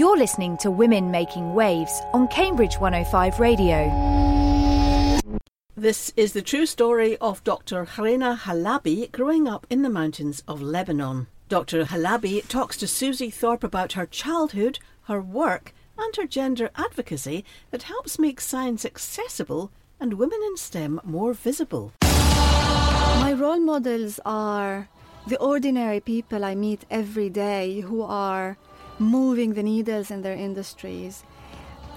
You're listening to Women Making Waves on Cambridge 105 Radio. This is the true story of Dr. Rena Halabi growing up in the mountains of Lebanon. Dr. Halabi talks to Susie Thorpe about her childhood, her work, and her gender advocacy that helps make science accessible and women in STEM more visible. My role models are the ordinary people I meet every day who are moving the needles in their industries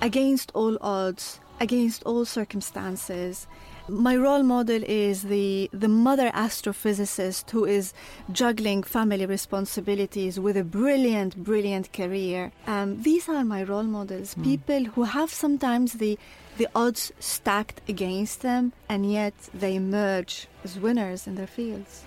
against all odds, against all circumstances. My role model is the, the mother astrophysicist who is juggling family responsibilities with a brilliant, brilliant career. Um, these are my role models, mm. people who have sometimes the, the odds stacked against them, and yet they emerge as winners in their fields.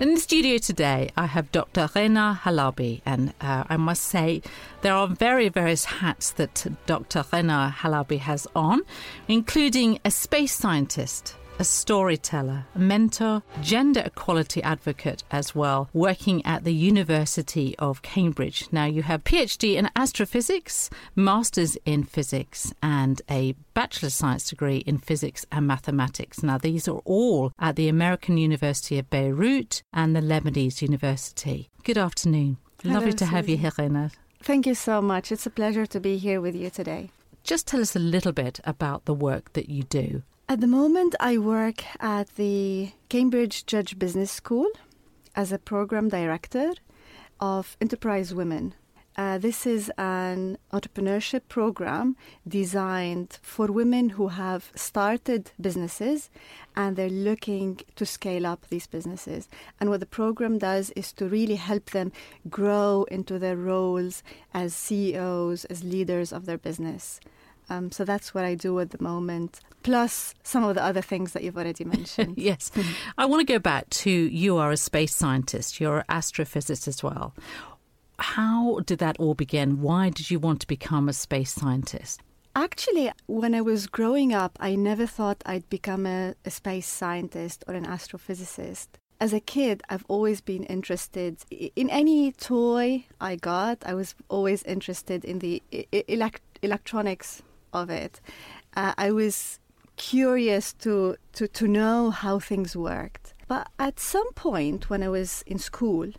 In the studio today, I have Dr. Rena Halabi, and uh, I must say there are very various hats that Dr. Rena Halabi has on, including a space scientist, a storyteller, a mentor, gender equality advocate as well, working at the University of Cambridge. Now you have PhD in astrophysics, masters in physics, and a bachelor's science degree in physics and mathematics. Now these are all at the American University of Beirut and the Lebanese University. Good afternoon. Hello, Lovely to have you here, Rena. Thank you so much. It's a pleasure to be here with you today. Just tell us a little bit about the work that you do. At the moment, I work at the Cambridge Judge Business School as a program director of Enterprise Women. Uh, this is an entrepreneurship program designed for women who have started businesses and they're looking to scale up these businesses. And what the program does is to really help them grow into their roles as CEOs, as leaders of their business. Um, so that's what I do at the moment, plus some of the other things that you've already mentioned. yes. I want to go back to you are a space scientist, you're an astrophysicist as well. How did that all begin? Why did you want to become a space scientist? Actually, when I was growing up, I never thought I'd become a, a space scientist or an astrophysicist. As a kid, I've always been interested in any toy I got. I was always interested in the elect- electronics of it. Uh, I was curious to, to, to know how things worked. But at some point when I was in school,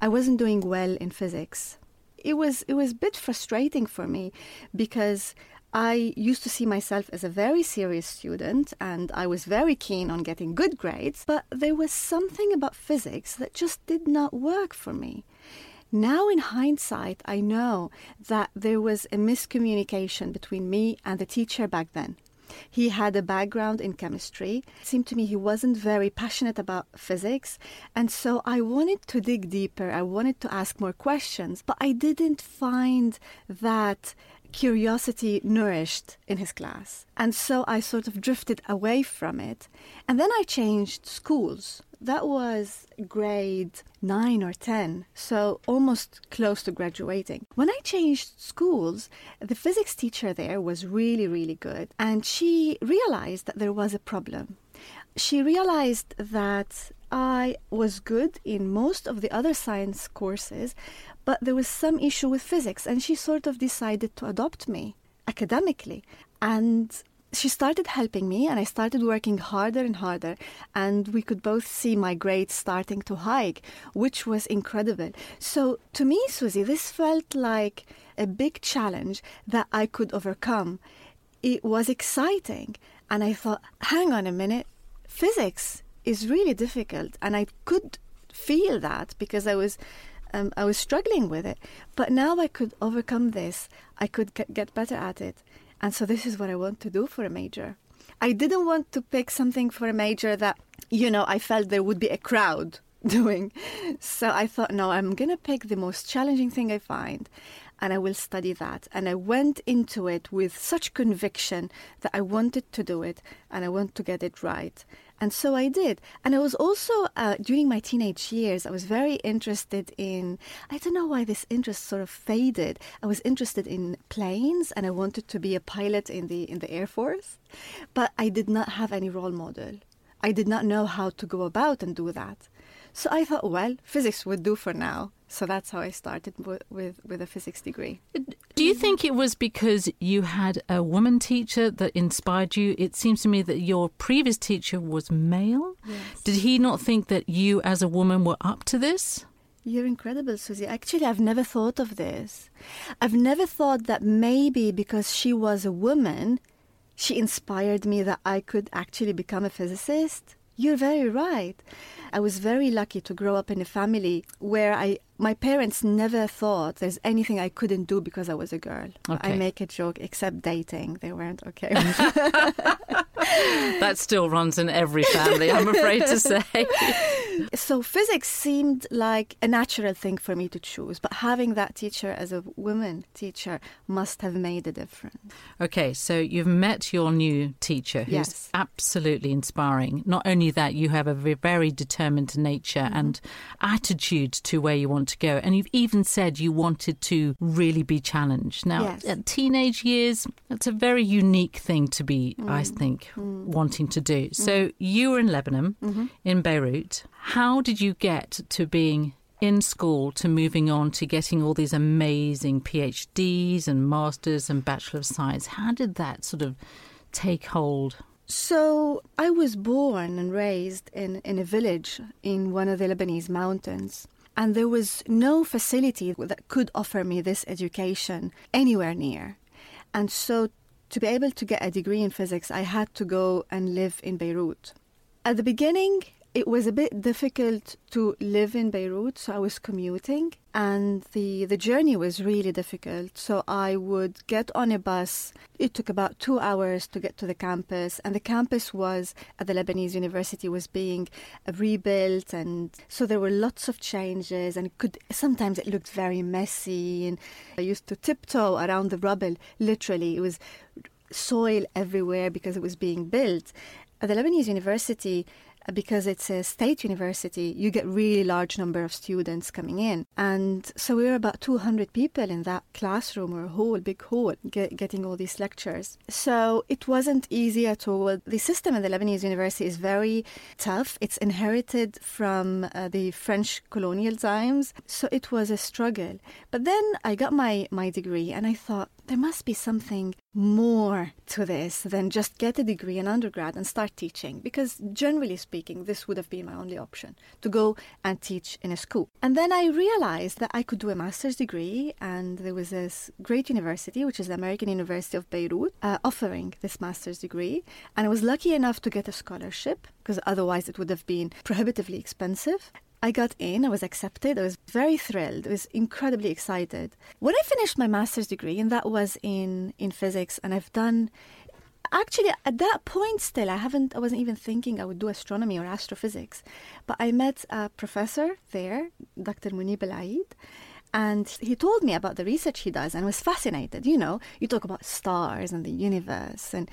I wasn't doing well in physics. It was it was a bit frustrating for me because I used to see myself as a very serious student and I was very keen on getting good grades, but there was something about physics that just did not work for me. Now, in hindsight, I know that there was a miscommunication between me and the teacher back then. He had a background in chemistry. It seemed to me he wasn't very passionate about physics. And so I wanted to dig deeper. I wanted to ask more questions, but I didn't find that curiosity nourished in his class. And so I sort of drifted away from it. And then I changed schools. That was grade 9 or 10, so almost close to graduating. When I changed schools, the physics teacher there was really, really good, and she realized that there was a problem. She realized that I was good in most of the other science courses, but there was some issue with physics, and she sort of decided to adopt me academically. And she started helping me and I started working harder and harder and we could both see my grades starting to hike which was incredible. So to me Susie this felt like a big challenge that I could overcome. It was exciting and I thought hang on a minute physics is really difficult and I could feel that because I was um, I was struggling with it. But now I could overcome this I could get better at it and so this is what I want to do for a major. I didn't want to pick something for a major that, you know, I felt there would be a crowd doing. So I thought, no, I'm going to pick the most challenging thing I find and I will study that. And I went into it with such conviction that I wanted to do it and I want to get it right. And so I did. And I was also, uh, during my teenage years, I was very interested in, I don't know why this interest sort of faded. I was interested in planes and I wanted to be a pilot in the, in the Air Force. But I did not have any role model. I did not know how to go about and do that. So I thought, well, physics would do for now. So that's how I started with, with, with a physics degree. Do you think it was because you had a woman teacher that inspired you? It seems to me that your previous teacher was male. Yes. Did he not think that you as a woman were up to this? You're incredible, Susie. Actually, I've never thought of this. I've never thought that maybe because she was a woman, she inspired me that I could actually become a physicist. You're very right. I was very lucky to grow up in a family where I my parents never thought there's anything I couldn't do because I was a girl. Okay. I make a joke, except dating. They weren't okay. that still runs in every family, I'm afraid to say. so physics seemed like a natural thing for me to choose, but having that teacher as a woman teacher must have made a difference. Okay, so you've met your new teacher who's Yes. absolutely inspiring. Not only that, you have a very determined nature Mm-hmm. and attitude to where you want to go. And you've even said you wanted to really be challenged. Now, Yes. at teenage years, that's a very unique thing to be, I Mm. think, wanting to do. Mm-hmm. So you were in Lebanon, in Beirut. How did you get to being in school to moving on to getting all these amazing PhDs and masters and Bachelor of Science? How did that sort of take hold? So I was born and raised in, in a village in one of the Lebanese mountains. And there was no facility that could offer me this education anywhere near. And so to be able to get a degree in physics, I had to go and live in Beirut. At the beginning, it was a bit difficult to live in Beirut, so I was commuting, and the, the journey was really difficult. So I would get on a bus. It took about two hours to get to the campus, and the campus was at the Lebanese University was being rebuilt, and so there were lots of changes, and could sometimes it looked very messy, and I used to tiptoe around the rubble. Literally, it was soil everywhere because it was being built. At the Lebanese University, because it's a state university, you get really large number of students coming in. And so we were about 200 people in that classroom or hall, big hall, get, getting all these lectures. So it wasn't easy at all. The system at the Lebanese University is very tough. It's inherited from uh, the French colonial times. So it was a struggle. But then I got my, my degree and I thought, there must be something more to this than just get a degree in undergrad and start teaching because generally speaking this would have been my only option to go and teach in a school. And then i realized that i could do a master's degree and there was this great university which is the american university of beirut uh, offering this master's degree. And i was lucky enough to get a scholarship because otherwise it would have been prohibitively expensive I got in, I was accepted, I was very thrilled, I was incredibly excited. When I finished my master's degree, and that was in, in physics, and I've done actually at that point still I haven't I wasn't even thinking I would do astronomy or astrophysics. But I met a professor there, Dr. Mounib El Eid, and he told me about the research he does and was fascinated. You know, you talk about stars and the universe and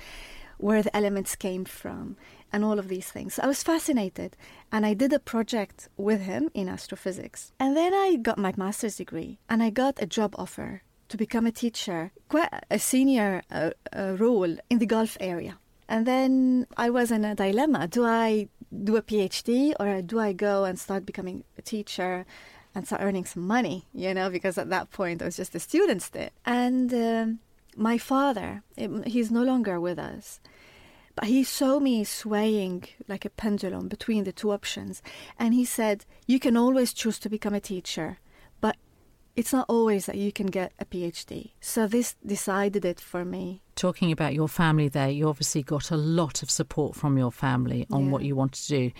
where the elements came from and all of these things. So I was fascinated and I did a project with him in astrophysics. And then I got my master's degree and I got a job offer to become a teacher, quite a senior uh, uh, role in the Gulf area. And then I was in a dilemma. Do I do a PhD or do I go and start becoming a teacher and start earning some money, you know, because at that point I was just a student still. And um, my father, um, he's no longer with us, but he saw me swaying like a pendulum between the two options. And he said, You can always choose to become a teacher, but it's not always that you can get a PhD. So this decided it for me. Talking about your family there, you obviously got a lot of support from your family on Yeah. what you want to do.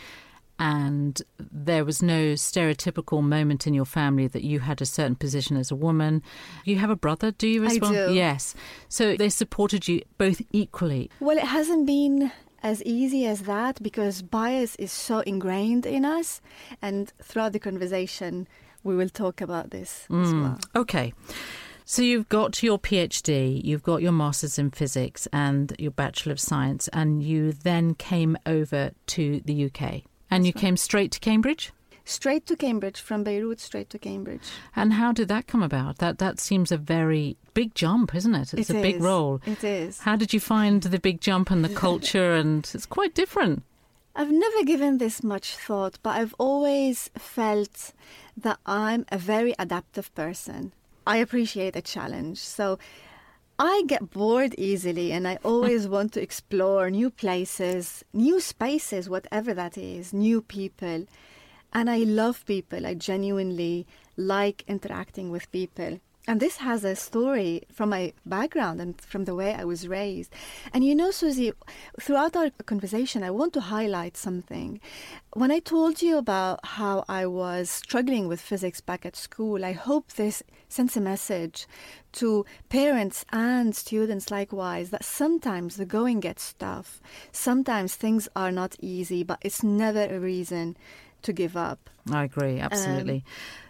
And there was no stereotypical moment in your family that you had a certain position as a woman. You have a brother, do you as I well? do. Yes. So they supported you both equally. Well, it hasn't been as easy as that because bias is so ingrained in us. And throughout the conversation, we will talk about this as Mm. well. Okay. So you've got your PhD, you've got your Masters in Physics and your Bachelor of Science, and you then came over to the UK. And That's you right. came straight to Cambridge? Straight to Cambridge, from Beirut straight to Cambridge. And how did that come about? That that seems a very big jump, isn't it? It's It a big is. role. It is. How did you find the big jump and the culture? and it's quite different. I've never given this much thought, but I've always felt that I'm a very adaptive person. I appreciate a challenge. So I get bored easily and I always want to explore new places, new spaces, whatever that is, new people. And I love people. I genuinely like interacting with people. And this has a story from my background and from the way I was raised. And you know, Susie, throughout our conversation, I want to highlight something. When I told you about how I was struggling with physics back at school, I hope this sends a message to parents and students likewise that sometimes the going gets tough. Sometimes things are not easy, but it's never a reason to give up. I agree, absolutely. Um,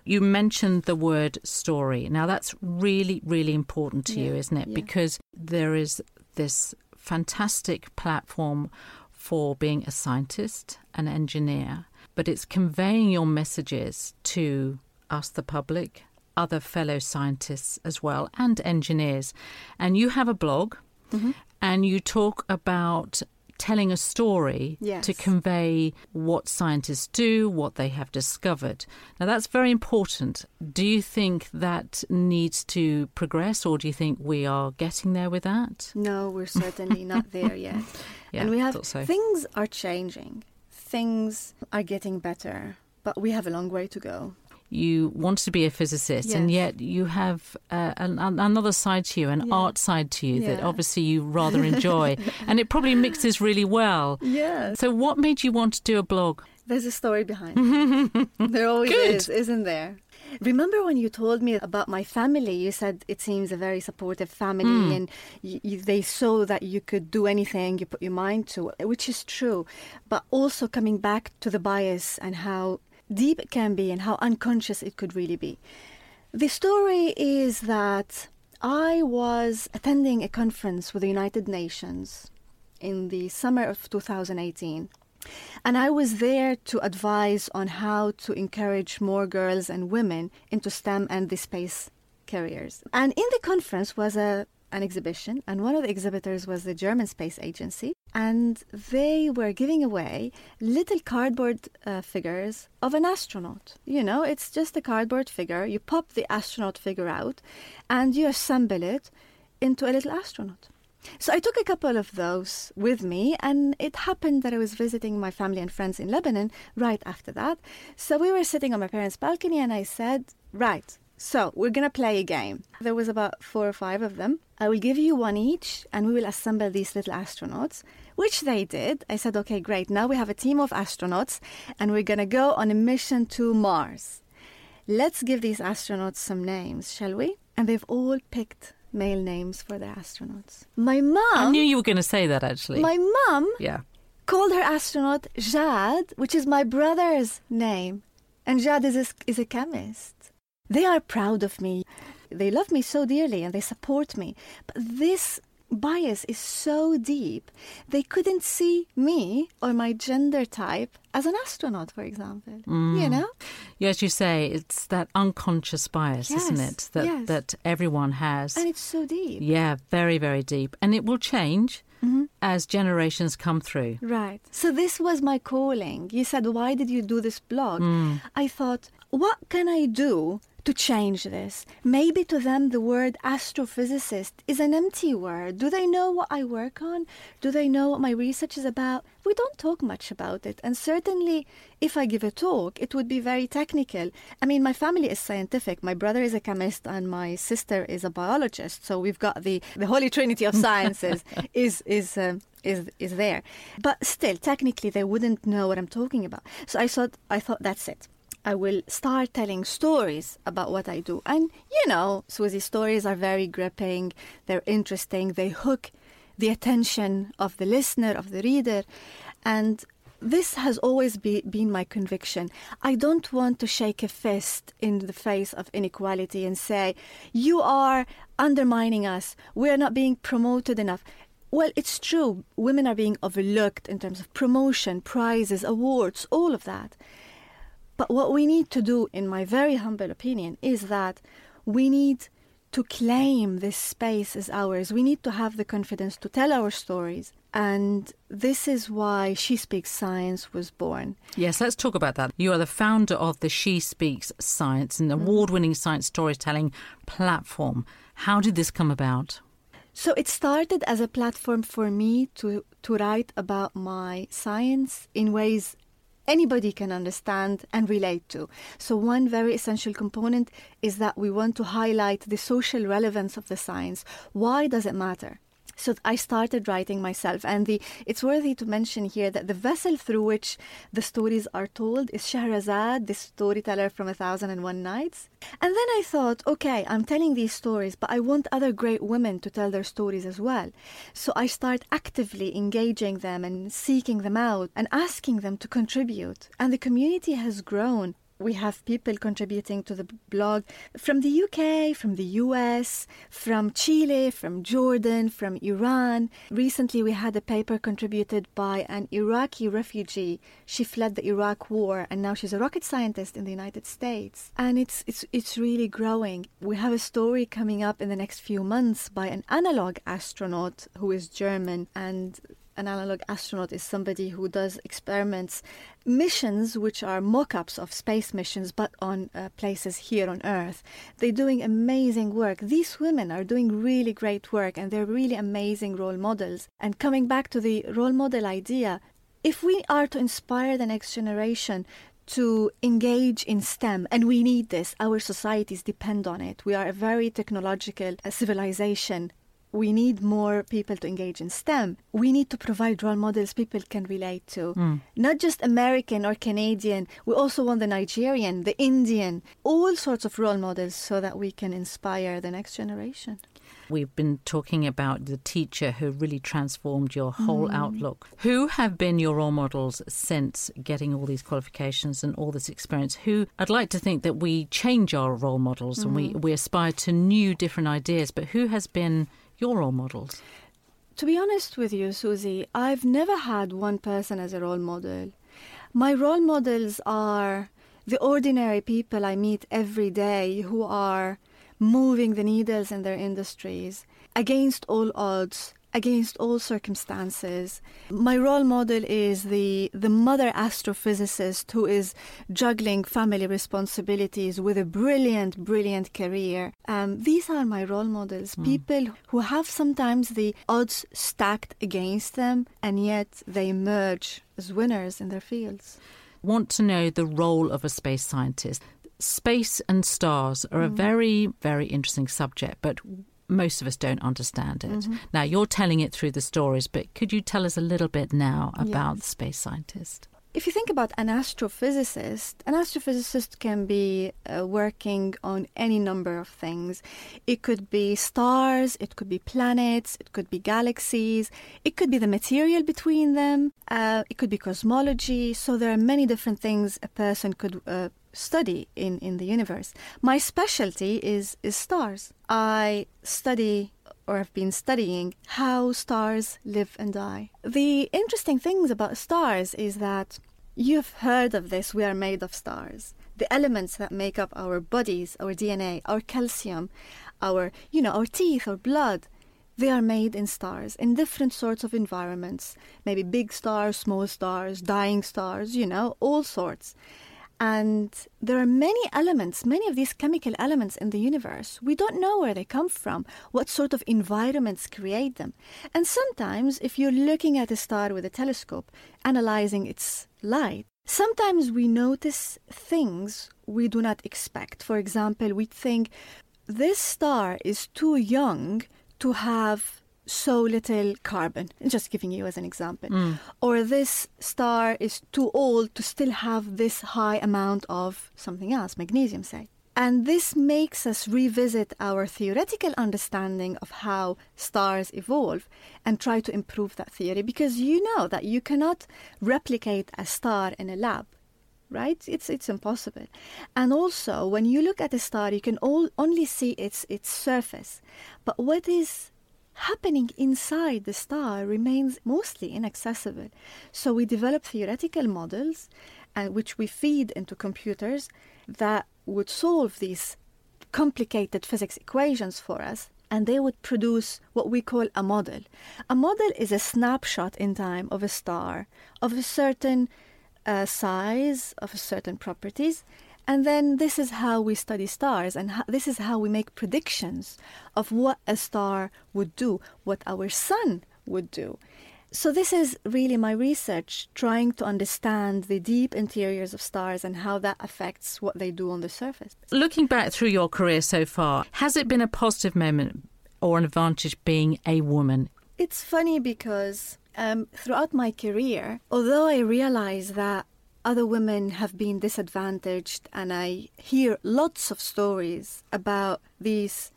you mentioned the word story. Now, that's really, really important to yeah, you, isn't it? Yeah. Because there is this fantastic platform for being a scientist, an engineer, but it's conveying your messages to us, the public, other fellow scientists as well, and engineers. And you have a blog. Mm-hmm. And you talk about telling a story yes. to convey what scientists do, what they have discovered. Now, that's very important. Do you think that needs to progress, or do you think we are getting there with that? No, we're certainly not there yet. Yeah, and we have so. things are changing, things are getting better, but we have a long way to go you want to be a physicist, yes. and yet you have uh, an, another side to you, an yeah. art side to you yeah. that obviously you rather enjoy, and it probably mixes really well. Yeah. So, what made you want to do a blog? There's a story behind it. there always Good. is, isn't there? Remember when you told me about my family? You said it seems a very supportive family, mm. and they saw that you could do anything you put your mind to, which is true. But also coming back to the bias and how deep it can be and how unconscious it could really be. The story is that I was attending a conference with the United Nations in the summer of 2018. And I was there to advise on how to encourage more girls and women into STEM and the space careers. And in the conference was a an exhibition, and one of the exhibitors was the German Space Agency, and they were giving away little cardboard uh, figures of an astronaut. You know, it's just a cardboard figure. You pop the astronaut figure out, and you assemble it into a little astronaut. So I took a couple of those with me, and it happened that I was visiting my family and friends in Lebanon right after that. So we were sitting on my parents' balcony, and I said, Right, so we're gonna play a game. There was about four or five of them. I will give you one each, and we will assemble these little astronauts, which they did. I said, okay, great. Now we have a team of astronauts, and we're gonna go on a mission to Mars. Let's give these astronauts some names, shall we? And they've all picked male names for their astronauts. My mom. I knew you were going to say that actually. My mom. Yeah. Called her astronaut Jad, which is my brother's name, and Jad is a, is a chemist. They are proud of me. They love me so dearly and they support me. But this bias is so deep, they couldn't see me or my gender type as an astronaut, for example. Mm. You know? Yeah, as you say, it's that unconscious bias, yes, isn't it? That yes. that everyone has. And it's so deep. Yeah, very, very deep. And it will change. Mm-hmm. As generations come through. Right. So, this was my calling. You said, Why did you do this blog? Mm. I thought, What can I do to change this. Maybe to them the word astrophysicist is an empty word. Do they know what I work on? Do they know what my research is about? We don't talk much about it. And certainly, if I give a talk, it would be very technical. I mean, my family is scientific. My brother is a chemist and my sister is a biologist. So we've got the, the holy trinity of sciences is, is, um, is, is there. But still, technically, they wouldn't know what I'm talking about. So I thought, I thought that's it. I will start telling stories about what I do. And you know, Susie, stories are very gripping, they're interesting, they hook the attention of the listener, of the reader. And this has always be, been my conviction. I don't want to shake a fist in the face of inequality and say, you are undermining us, we're not being promoted enough. Well, it's true, women are being overlooked in terms of promotion, prizes, awards, all of that. But what we need to do, in my very humble opinion, is that we need to claim this space as ours. We need to have the confidence to tell our stories And this is why She Speaks Science was born. Yes, let's talk about that. You are the founder of the She Speaks Science, an mm-hmm. award winning science storytelling platform. How did this come about? So it started as a platform for me to, to write about my science in ways anybody can understand and relate to. So, one very essential component is that we want to highlight the social relevance of the science. Why does it matter? So I started writing myself, and the, it's worthy to mention here that the vessel through which the stories are told is Shahrazad, the storyteller from A Thousand and One Nights. And then I thought, okay, I'm telling these stories, but I want other great women to tell their stories as well. So I start actively engaging them and seeking them out and asking them to contribute. And the community has grown we have people contributing to the blog from the UK, from the US, from Chile, from Jordan, from Iran. Recently, we had a paper contributed by an Iraqi refugee. She fled the Iraq war and now she's a rocket scientist in the United States. And it's, it's, it's really growing. We have a story coming up in the next few months by an analog astronaut who is German and an analog astronaut is somebody who does experiments, missions which are mock ups of space missions, but on uh, places here on Earth. They're doing amazing work. These women are doing really great work and they're really amazing role models. And coming back to the role model idea, if we are to inspire the next generation to engage in STEM, and we need this. Our societies depend on it. We are a very technological uh, civilization we need more people to engage in STEM. We need to provide role models people can relate to. Mm. Not just American or Canadian, we also want the Nigerian, the Indian, all sorts of role models so that we can inspire the next generation. We've been talking about the teacher who really transformed your whole mm. outlook. Who have been your role models since getting all these qualifications and all this experience? Who I'd like to think that we change our role models mm. and we, mm. we aspire to new, different ideas, but who has been your role models? To be honest with you, Susie, I've never had one person as a role model. My role models are the ordinary people I meet every day who are moving the needles in their industries against all odds against all circumstances. My role model is the, the mother astrophysicist who is juggling family responsibilities with a brilliant, brilliant career. Um, these are my role models, mm. people who have sometimes the odds stacked against them, and yet they emerge as winners in their fields. Want to know the role of a space scientist? Space and stars are mm. a very, very interesting subject, but most of us don't understand it. Mm-hmm. Now, you're telling it through the stories, but could you tell us a little bit now about yes. the space scientist? If you think about an astrophysicist, an astrophysicist can be uh, working on any number of things. It could be stars, it could be planets, it could be galaxies, it could be the material between them, uh, it could be cosmology. So there are many different things a person could uh, study in, in the universe. My specialty is, is stars. I study or have been studying how stars live and die. The interesting things about stars is that you've heard of this, we are made of stars. The elements that make up our bodies, our DNA, our calcium, our you know, our teeth, our blood, they are made in stars in different sorts of environments. Maybe big stars, small stars, dying stars, you know, all sorts. And there are many elements, many of these chemical elements in the universe. We don't know where they come from, what sort of environments create them. And sometimes, if you're looking at a star with a telescope, analyzing its light, sometimes we notice things we do not expect. For example, we think this star is too young to have so little carbon. Just giving you as an example. Mm. Or this star is too old to still have this high amount of something else, magnesium, say. And this makes us revisit our theoretical understanding of how stars evolve and try to improve that theory because you know that you cannot replicate a star in a lab right it's it's impossible and also when you look at a star you can all, only see its its surface but what is happening inside the star remains mostly inaccessible. So we develop theoretical models uh, which we feed into computers that would solve these complicated physics equations for us. and they would produce what we call a model. A model is a snapshot in time of a star of a certain uh, size, of certain properties. And then this is how we study stars, and ho- this is how we make predictions of what a star would do, what our sun would do. So, this is really my research, trying to understand the deep interiors of stars and how that affects what they do on the surface. Looking back through your career so far, has it been a positive moment or an advantage being a woman? It's funny because um, throughout my career, although I realize that other women have been disadvantaged, and I hear lots of stories about these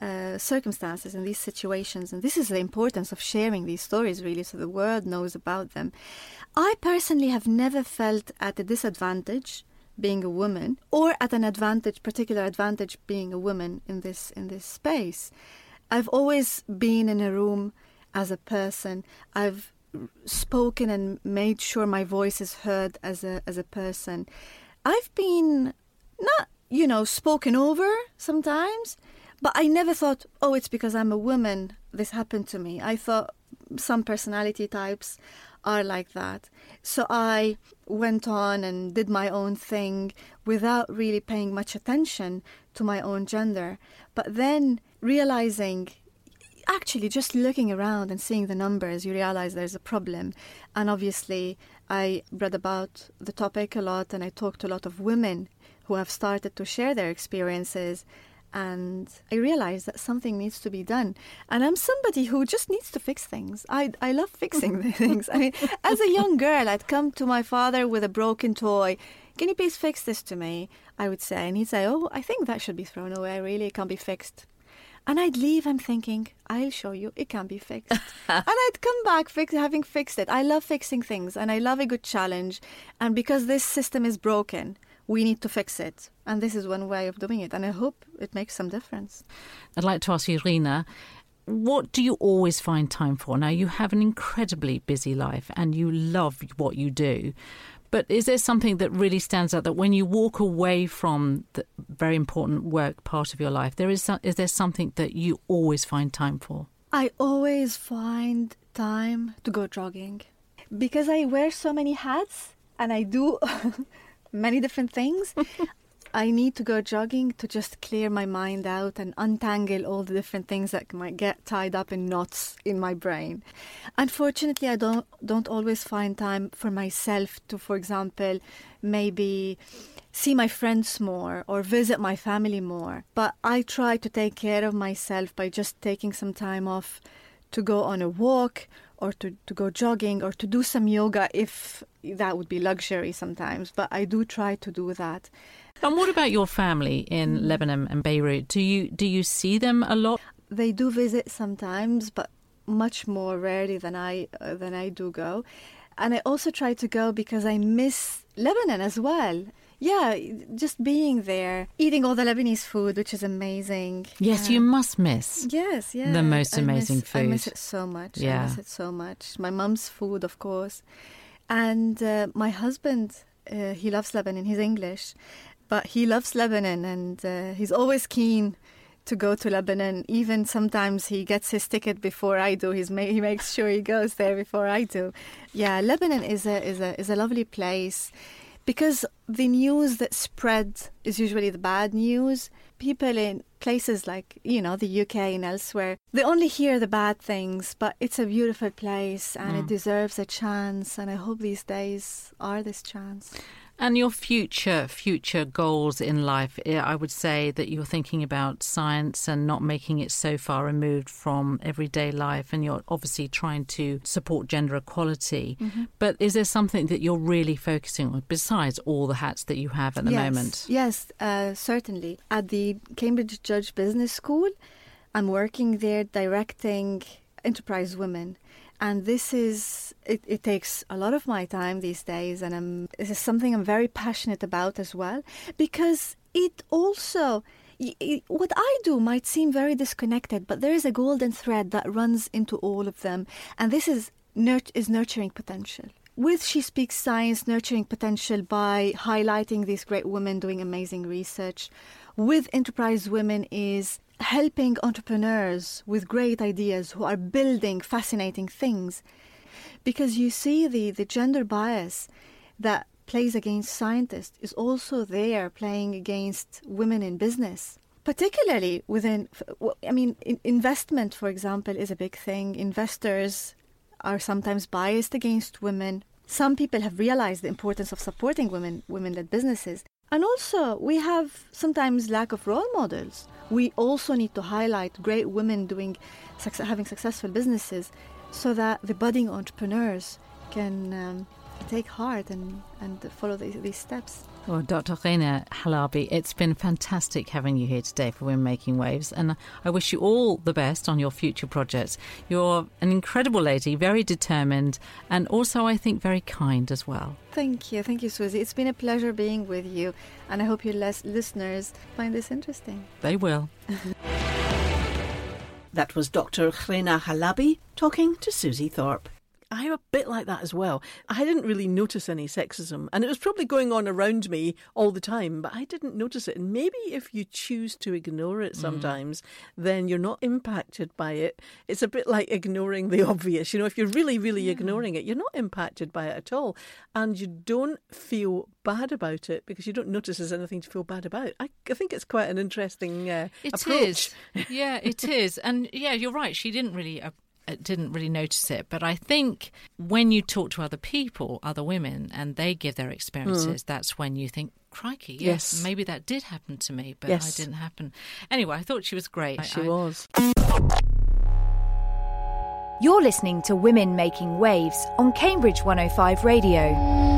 uh, circumstances and these situations. And this is the importance of sharing these stories, really, so the world knows about them. I personally have never felt at a disadvantage being a woman, or at an advantage, particular advantage being a woman in this in this space. I've always been in a room as a person. I've spoken and made sure my voice is heard as a as a person. I've been not, you know, spoken over sometimes, but I never thought, oh, it's because I'm a woman this happened to me. I thought some personality types are like that. So I went on and did my own thing without really paying much attention to my own gender. But then realizing actually just looking around and seeing the numbers, you realize there's a problem. And obviously, I read about the topic a lot and I talked to a lot of women who have started to share their experiences. And I realized that something needs to be done. And I'm somebody who just needs to fix things. I, I love fixing things. I mean, as a young girl, I'd come to my father with a broken toy. Can you please fix this to me? I would say. And he'd say, Oh, I think that should be thrown away. Really, it can't be fixed. And I'd leave, I'm thinking, I'll show you, it can be fixed. and I'd come back fix, having fixed it. I love fixing things and I love a good challenge. And because this system is broken, we need to fix it. And this is one way of doing it. And I hope it makes some difference. I'd like to ask you, Rena, what do you always find time for? Now, you have an incredibly busy life and you love what you do. But is there something that really stands out that when you walk away from the very important work part of your life, there is is there something that you always find time for? I always find time to go jogging because I wear so many hats and I do many different things. I need to go jogging to just clear my mind out and untangle all the different things that might get tied up in knots in my brain. Unfortunately, I don't don't always find time for myself to, for example, maybe see my friends more or visit my family more. But I try to take care of myself by just taking some time off to go on a walk or to, to go jogging or to do some yoga if that would be luxury sometimes. But I do try to do that. And what about your family in Lebanon and Beirut? Do you do you see them a lot? They do visit sometimes, but much more rarely than I uh, than I do go. And I also try to go because I miss Lebanon as well. Yeah, just being there, eating all the Lebanese food, which is amazing. Yes, Uh, you must miss. Yes, yeah. The most I amazing miss, I miss food. it so much. Yeah. I miss it so much. My mum's food, of course. And uh, my husband, uh, he loves Lebanon. He's English, but he loves Lebanon and uh, he's always keen to go to Lebanon. Even sometimes he gets his ticket before I do. He's ma- he makes sure he goes there before I do. Yeah, Lebanon is a is a is a lovely place because the news that spreads is usually the bad news. People in places like you know the UK and elsewhere, they only hear the bad things, but it's a beautiful place and it mm. deserves a chance. And I hope these days are this chance. And your future future goals in life, eh, I would say that you're thinking about science and not making it so far removed from everyday life, and you're obviously trying to support gender equality. But is there something that you're really focusing on besides all the hats that you have at the yes, moment? Yes, uh, certainly. At the Cambridge Judge Business School, I'm working there directing enterprise women. And this is, it, it takes a lot of my time these days. And I'm, this is something I'm very passionate about as well, because it also, what I do might seem very disconnected, but there is a golden thread that runs into all of them. And this is, nurt- is nurturing potential with She Speaks Science, nurturing potential by highlighting these great women doing amazing research. with Enterprise Women is helping entrepreneurs with great ideas who are building fascinating things. Because you see the, the gender bias that plays against scientists is also there playing against women in business. Particularly within, I mean, investment, for example, is a big thing. Investors are sometimes biased against women. Some people have realized the importance of supporting women, women-led businesses. And also, we have sometimes lack of role models. We also need to highlight great women doing, having successful businesses, so that the budding entrepreneurs can um, take heart and, and follow these, these steps. Well, Dr. Rena Halabi, it's been fantastic having you here today for Women Making Waves, and I wish you all the best on your future projects. You're an incredible lady, very determined, and also, I think, very kind as well. Thank you. Thank you, Susie. It's been a pleasure being with you, and I hope your les- listeners find this interesting. They will. that was Dr. Rena Halabi talking to Susie Thorpe. I'm a bit like that as well. I didn't really notice any sexism, and it was probably going on around me all the time, but I didn't notice it. And maybe if you choose to ignore it mm. sometimes, mm. then you're not impacted by it. It's a bit like ignoring the obvious. You know, if you're really, really yeah. ignoring it, you're not impacted by it at all. And you don't feel bad about it because you don't notice there's anything to feel bad about. I, I think it's quite an interesting uh, it approach. Is. Yeah, it is. And yeah, you're right. She didn't really. Uh, didn't really notice it. But I think when you talk to other people, other women, and they give their experiences, mm. that's when you think, crikey, yes, yes, maybe that did happen to me, but yes. I didn't happen. Anyway, I thought she was great. She I, was. You're listening to Women Making Waves on Cambridge 105 Radio.